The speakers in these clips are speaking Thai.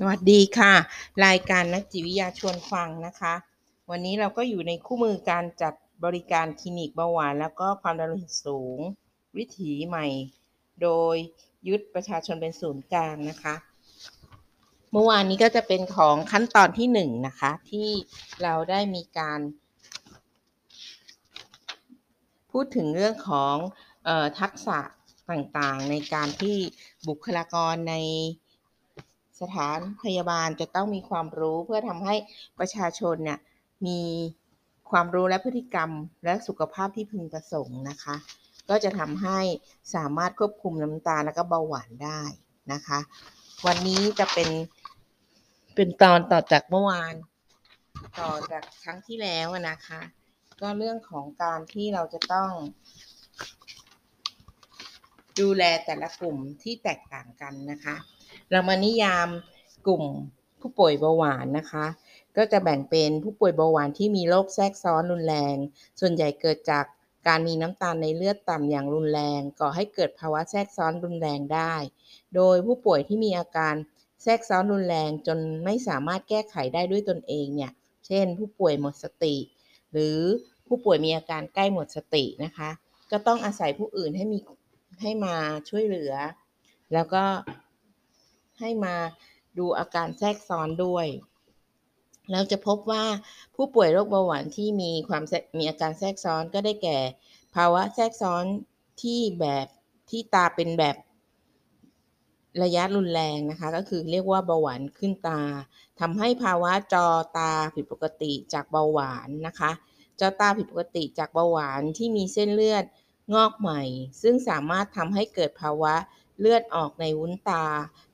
สวัสดีค่ะ รายการนักจิตวิทยาชวนฟังนะคะ วันนี้เราก็อยู่ในคู่มือการจัดบริการคลินิกเบาหวาน แล้วก็ความดันโลหิตสูง วิถีใหม่ โดยยึดประชาชนเป็นศูนย์กลางนะคะ เมื่อวานนี้ก็จะเป็นของขั้นตอนที่หนึ่งนะคะ ที่เราได้มีการ พูดถึงเรื่องของออทักษะต่างๆ ในการที่บุคลากรใน สถานพยาบาลจะต้องมีความรู้เพื่อทำให้ประชาชนเนี่ยมีความรู้และพฤติกรรมและสุขภาพที่พึงประสงค์นะคะ ก็จะทำให้สามารถควบคุมน้ำตาลและก็เบาหวานได้นะคะ วันนี้จะเป็นเป็นตอนต่อจากเมื่อวาน ต่อจากครั้งที่แล้วนะคะ ก็เรื่องของการที่เราจะต้อง ดูแลแต่ละกลุ่มที่แตกต่างกันนะคะ เรามานิยามกลุ่มผู้ป่วยเบาหวานนะคะ ก็จะแบ่งเป็นผู้ป่วยเบาหวานที่มีโรคแทรกซ้อนรุนแรง ส่วนใหญ่เกิดจากการมีน้ำตาลในเลือดต่ำอย่างรุนแรง ก่อให้เกิดภาวะแทรกซ้อนรุนแรงได้ โดยผู้ป่วยที่มีอาการแทรกซ้อนรุนแรงจนไม่สามารถแก้ไขได้ด้วยตนเองเนี่ย เช่น ผู้ป่วยหมดสติ หรือผู้ป่วยมีอาการใกล้หมดสตินะคะ ก็ต้องอาศัยผู้อื่นให้มีให้มาช่วยเหลือ แล้วก็ ให้มาดูอาการแทรกซ้อนด้วย เราจะพบว่าผู้ป่วยโรคเบาหวานที่มีความมีอาการแทรกซ้อนก็ได้แก่ ภาวะแทรกซ้อนที่แบบที่ตาเป็นแบบระยะรุนแรงนะคะ ก็คือเรียกว่าเบาหวานขึ้นตาทำให้ภาวะจอตาผิดปกติจากเบาหวานนะคะ จอตาผิดปกติจากเบาหวานที่มีเส้นเลือดงอกใหม่ ซึ่งสามารถทำให้เกิดภาวะ เลือดออกในวุ้นตา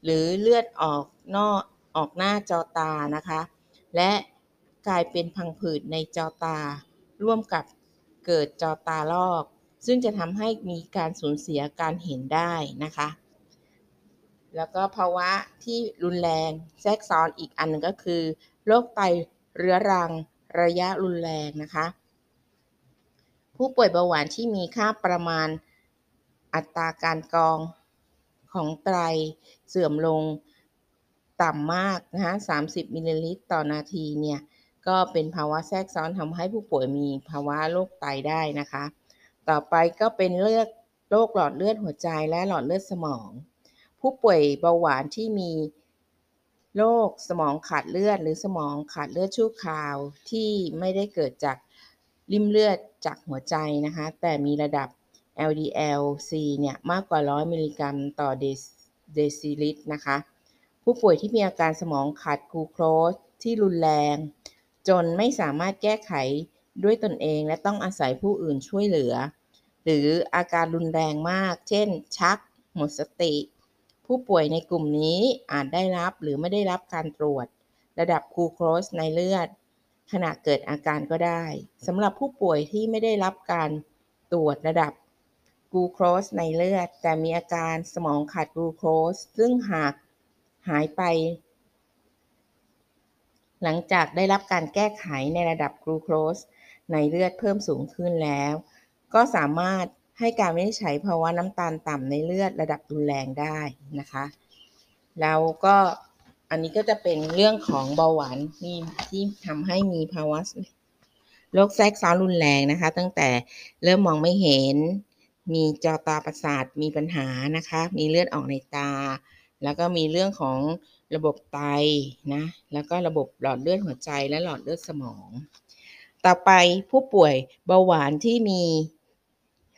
หรือเลือดออกนอกออกหน้าจอตานะคะ และกลายเป็นพังผืดในจอตา ร่วมกับเกิดจอตาลอก ซึ่งจะทำให้มีการสูญเสียการเห็นได้นะคะ แล้วก็ภาวะที่รุนแรงแทรกซ้อนอีกอันนึงก็คือโรคไตเรื้อรังระยะรุนแรงนะคะ ผู้ป่วยเบาหวานที่มีค่าประมาณอัตราการกอง ของไตรเสื่อมลงต่ำมากนะคะ30 มิลลิลิตรต่อนาทีเนี่ยก็เป็นภาวะแทรกซ้อนทำให้ผู้ป่วยมีภาวะโรคไตได้นะคะ ต่อไปก็เป็นเลือดโรคหลอดเลือดหัวใจและหลอดเลือดสมอง ผู้ป่วยเบาหวานที่มีโรคสมองขาดเลือด หรือสมองขาดเลือดชั่วคราวที่ไม่ได้เกิดจากลิ่มเลือดจากหัวใจนะคะ แต่มีระดับ LDL-C เนี่ยมากกว่า 100 มิลลิกรัมต่อเดซิลิตรนะคะ ผู้ป่วยที่มีอาการสมองขาดกลูโคสที่รุนแรง จนไม่สามารถแก้ไขด้วยตนเองและต้องอาศัยผู้อื่นช่วยเหลือ หรืออาการรุนแรงมาก เช่น ชัก หมดสติ ผู้ป่วยในกลุ่มนี้อาจได้รับหรือไม่ได้รับการตรวจ ระดับกลูโคสในเลือด ขณะเกิดอาการก็ได้สำหรับผู้ป่วยที่ไม่ได้รับการตรวจระดับ กลูโคสในเลือด แต่มีอาการสมองขาดกลูโคสซึ่งหากหายไป หลังจากได้รับการแก้ไขในระดับกลูโคสในเลือดเพิ่มสูงขึ้นแล้ว ก็สามารถให้การวินิจฉัยภาวะน้ำตาลต่ำในเลือดระดับรุนแรงได้นะคะ แล้วก็อันนี้ก็จะเป็นเรื่องของเบาหวานมีที่ทำให้มีภาวะโรคแทรกซ้อนรุนแรงนะคะ ตั้งแต่เริ่มมองไม่เห็น มีจอตาประสาทมีปัญหานะคะ มีเลือดออกในตา แล้วก็มีเรื่องของระบบไตนะ แล้วก็ระบบหลอดเลือดหัวใจและหลอดเลือดสมอง ต่อไปผู้ป่วยเบาหวานที่มี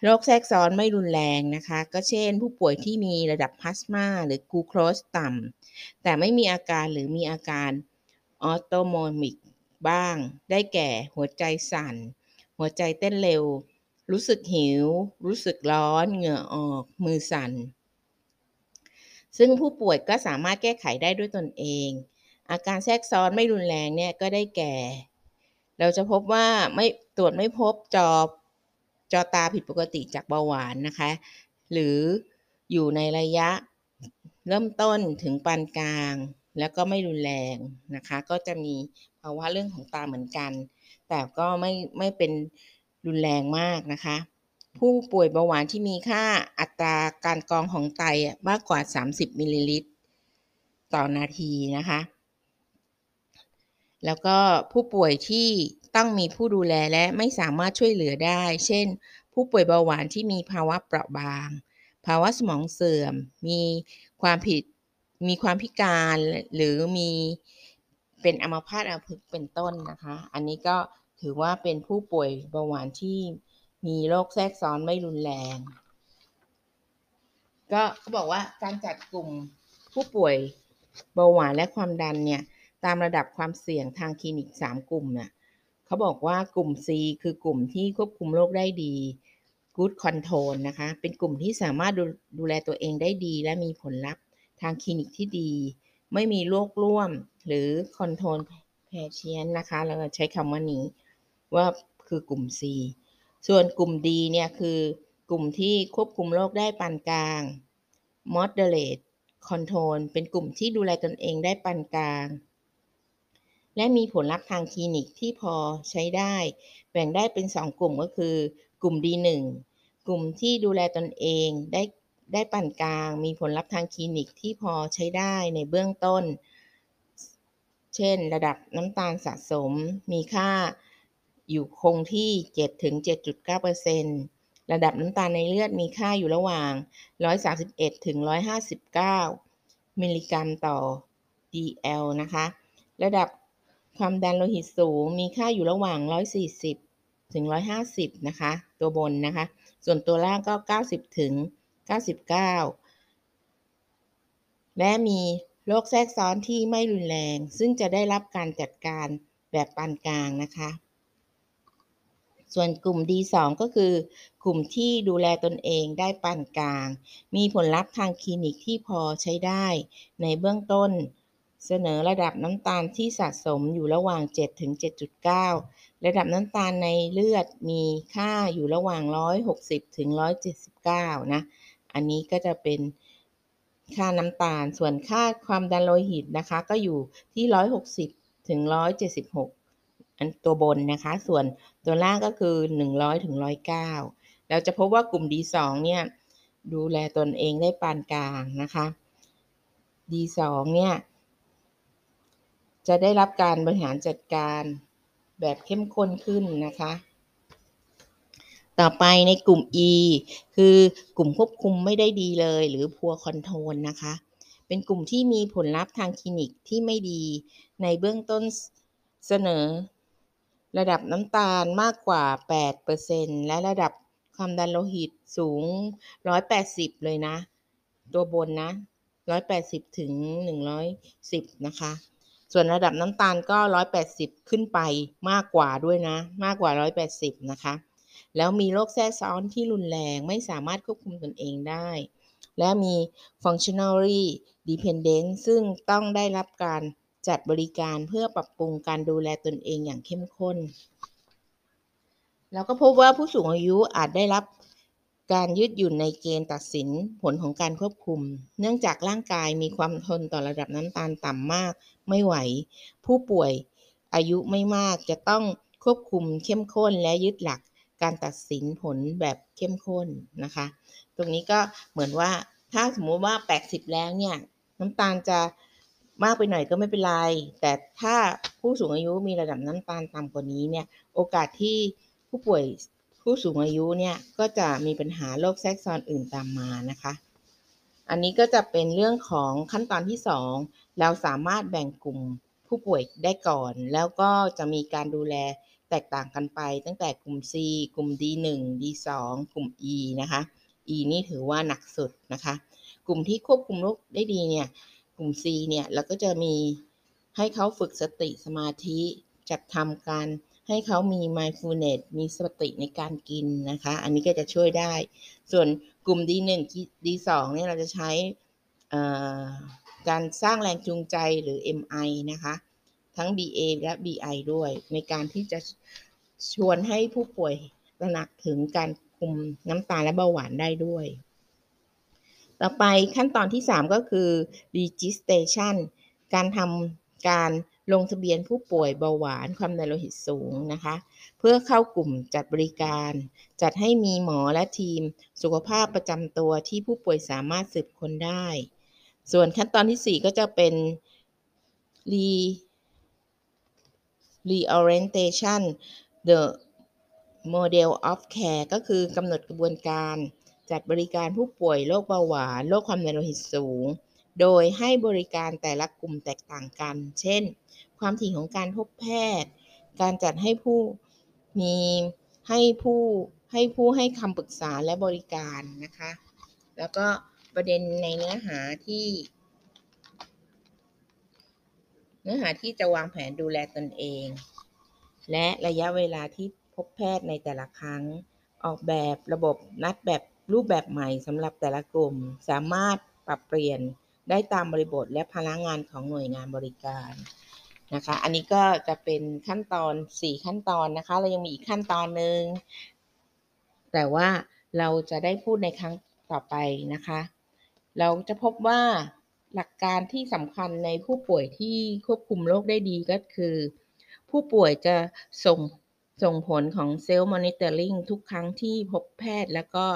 โรคแทรกซ้อนไม่รุนแรงนะคะ ก็เช่น ผู้ป่วยที่มีระดับพลาสมาหรือกลูโคสต่ำแต่ไม่มีอาการหรือมีอาการ autonomic บ้าง ได้แก่หัวใจสั่น หัวใจเต้นเร็ว รู้สึกหิว รู้สึกร้อน เหงื่อออก มือสั่น ซึ่งผู้ป่วยก็สามารถแก้ไขได้ด้วยตนเอง อาการแทรกซ้อนไม่รุนแรงเนี่ยก็ได้แก่ เราจะพบว่าไม่ตรวจไม่พบจอจอตาผิดปกติจากเบาหวานนะคะ หรืออยู่ในระยะเริ่มต้นถึงปานกลาง แล้วก็ไม่รุนแรงนะคะ ก็จะมีภาวะเรื่องของตาเหมือนกัน แต่ก็ไม่ไม่เป็น รุนแรงมากนะคะ ผู้ป่วยเบาหวานที่มีค่าอัตราการกรองของไตมากกว่า 30 มิลลิลิตร ต่อนาทีนะคะ แล้วก็ผู้ป่วยที่ต้องมีผู้ดูแลและไม่สามารถช่วยเหลือได้ เช่น ผู้ป่วยเบาหวานที่มีภาวะเปราะบาง ภาวะสมองเสื่อม มีความผิด มีความพิการ หรือมีเป็นอัมพาตอัมพฤกษ์เป็นต้นนะคะ อันนี้ก็ ถือว่าเป็นผู้ป่วยเบาหวานที่มีโรคแทรกซ้อนไม่รุนแรง ก็เขาบอกว่าการจัดกลุ่มผู้ป่วยเบาหวานและความดันเนี่ยตามระดับความเสี่ยงทางคลินิก 3 กลุ่มน่ะเขาบอกว่ากลุ่ม C คือกลุ่มที่ควบคุมโรคได้ดี Good Control นะคะ เป็นกลุ่มที่สามารถดูดูแลตัวเองได้ดี และมีผลลัพธ์ทางคลินิกที่ดี ไม่มีโรคร่วมหรือ Control Patient นะคะ เราใช้คำว่านี้ ว่าคือกลุ่ม C ส่วนกลุ่ม D เนี่ยคือกลุ่มที่ควบคุมโรคได้ปานกลาง Moderate Control เป็นกลุ่มที่ดูแลตนเองได้ปานกลาง และมีผลลัพธ์ทางคลินิกที่พอใช้ได้ แบ่งได้เป็น 2 กลุ่มก็คือกลุ่ม D1 กลุ่มที่ดูแลตนเองได้ได้ปานกลาง มีผลลัพธ์ทางคลินิกที่พอใช้ได้ในเบื้องต้น เช่น ระดับน้ำตาลสะสม มีค่า อยู่คงที่ 7-7.9%ระดับน้ำตาลในเลือดมีค่าอยู่ระหว่าง 131ถึง159 มิลลิกรัมต่อ dl นะคะ ระดับความดันโลหิตสูงมีค่าอยู่ระหว่าง 140 ถึง 150 นะคะ ตัวบนนะคะ ส่วนตัวล่างก็ 90 ถึง 99 และมีโรคแทรกซ้อนที่ไม่รุนแรง ซึ่งจะได้รับการจัดการแบบปานกลางนะคะ ส่วนกลุ่ม D2 ก็คือกลุ่มที่ดูแลตนเองได้ปานกลาง มีผลลัพธ์ทางคลินิกที่พอใช้ได้ในเบื้องต้น เสนอระดับน้ำตาลที่สะสมอยู่ระหว่าง 7 ถึง 7.9 ระดับน้ำตาลในเลือดมีค่าอยู่ระหว่าง 160 ถึง 179 นะ อันนี้ก็จะเป็นค่าน้ำตาล ส่วนค่าความดันโลหิตนะคะ ก็อยู่ที่ 160 ถึง 176 อันตัวบนนะคะ ส่วนตัวล่างก็คือ 100ถึง109 เราจะพบว่ากลุ่ม D2 เนี่ยดูแลตนเองได้ปานกลางนะคะ D2 เนี่ยจะได้รับการบริหารจัดการแบบเข้มข้นขึ้นนะคะ ต่อไปในกลุ่ม E คือกลุ่มควบคุมไม่ได้ดีเลย หรือพัวคอนโทรลนะคะ เป็นกลุ่มที่มีผลลัพธ์ทางคลินิกที่ไม่ดีในเบื้องต้นเสนอ ระดับน้ำตาลมากกว่า 8%และระดับความดันโลหิตสูง 180 เลยนะ ตัวบนนะ 180 ถึง 110 นะคะ ส่วนระดับน้ำตาลก็ 180 ขึ้นไปมากกว่าด้วยนะ มากกว่า 180 นะคะ แล้วมีโรคแทรกซ้อนที่รุนแรงไม่สามารถควบคุมตนเองได้ และมี functionally dependent ซึ่งต้องได้รับการ จัดบริการเพื่อปรับปรุงการดูแลตนเองอย่างเข้มข้น แล้วก็พบว่าผู้สูงอายุอาจได้รับการยืดหยุ่นในเกณฑ์ตัดสินผลของการควบคุม เนื่องจากร่างกายมีความทนต่อระดับน้ำตาลต่ำมาก ไม่ไหว ผู้ป่วยอายุไม่มากจะต้องควบคุมเข้มข้นและยึดหลักการตัดสินผลแบบเข้มข้นนะคะ ตรงนี้ก็เหมือนว่าถ้าสมมุติว่า 80 แล้วเนี่ยน้ำตาลจะ มากไปหน่อยก็ไม่เป็นไร แต่ถ้าผู้สูงอายุมีระดับน้ำตาลต่ำกว่านี้เนี่ย โอกาสที่ผู้ป่วยผู้สูงอายุเนี่ยก็จะมีปัญหาโรคแทรกซ้อนอื่นตามมานะคะ อันนี้ก็จะเป็นเรื่องของขั้นตอนที่ 2 เราสามารถแบ่งกลุ่มผู้ป่วยได้ก่อน แล้วก็จะมีการดูแลแตกต่างกันไป ตั้งแต่กลุ่ม C กลุ่ม D1 D2 กลุ่ม E นะคะ E นี่ถือว่าหนักสุดนะคะ กลุ่มที่ควบคุมโรคได้ดีเนี่ย กลุ่ม C เนี่ยเราก็จะมีให้เขาฝึกสติสมาธิจัดทำการให้เขามี mindfulness มีสติในการกินนะคะ อันนี้ก็จะช่วยได้ ส่วนกลุ่ม D1 D2 เนี่ยเราจะใช้การสร้างแรงจูงใจหรือ MI นะคะ ทั้ง DA และ BI ด้วย ในการที่จะชวนให้ผู้ป่วยตระหนักถึงการคุมน้ำตาลและเบาหวานได้ด้วย ต่อไปขั้นตอนที่ 3 ก็คือ registration การทำการลงทะเบียนผู้ป่วยเบาหวานความดันโลหิตสูงนะคะ เพื่อเข้ากลุ่มจัดบริการ จัดให้มีหมอและทีม สุขภาพประจำตัวที่ผู้ป่วยสามารถสืบค้นได้ ส่วนขั้นตอนที่ 4 ก็จะเป็น re reorientation the model of care ก็คือกำหนดกระบวนการ จัดบริการผู้ป่วยโรคเบาหวานโรคความดันโลหิตสูง โดยให้บริการแต่ละกลุ่มแตกต่างกัน เช่น ความถี่ของการพบแพทย์ การจัดให้ผู้มีให้ผู้ให้ผู้ให้คำปรึกษาและบริการนะคะ แล้วก็ประเด็นในเนื้อหาที่ เนื้อหาที่จะวางแผนดูแลตนเอง และระยะเวลาที่พบแพทย์ในแต่ละครั้ง ออกแบบระบบนัดแบบ รูปแบบใหม่สำหรับแต่ละกลุ่ม สามารถปรับเปลี่ยนได้ตามบริบทและพลังงานของหน่วยงานบริการนะคะ อันนี้ก็จะเป็นขั้นตอน 4 ขั้นตอนนะคะ เรายังมีอีกขั้นตอนหนึ่งแต่ว่าเราจะได้พูดในครั้งต่อไปนะคะ เราจะพบว่าหลักการที่สำคัญในผู้ป่วยที่ควบคุมโรคได้ดีก็คือ ผู้ป่วยจะส่งส่งผลของเซลล์มอนิเตอร์ลิงทุกครั้งที่พบแพทย์แล้วก็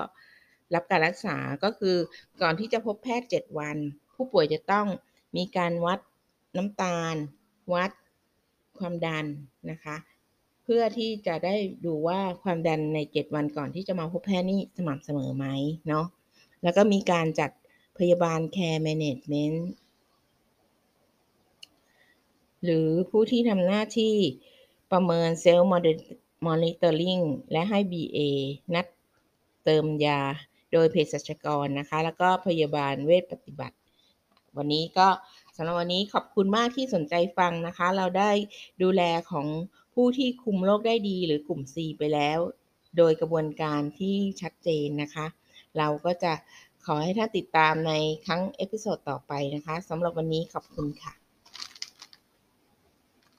รับการรักษาก็คือก่อนที่จะพบแพทย์ 7 วัน ผู้ป่วยจะต้องมีการวัดน้ำตาล วัดความดันนะคะ เพื่อที่จะได้ดูว่าความดันใน 7 วันก่อนที่จะมาพบแพทย์นี่สม่ำเสมอไหมเนาะแล้วก็มีการจัดพยาบาล care management หรือผู้ที่ทำหน้าที่ประเมินเซลล์มอนิเตอร์ลิงและให้ BA นัดเติมยา โดยเภสัชกรนะคะ แล้วก็พยาบาลเวชปฏิบัติ วันนี้ก็สำหรับวันนี้ขอบคุณมากที่สนใจฟังนะคะ เราได้ดูแลของผู้ที่คุมโรคได้ดีหรือกลุ่ม C ไปแล้ว โดยกระบวนการที่ชัดเจนนะคะ เราก็จะขอให้ท่านติดตามในครั้ง episode ต่อไปนะคะสำหรับวันนี้ขอบคุณค่ะ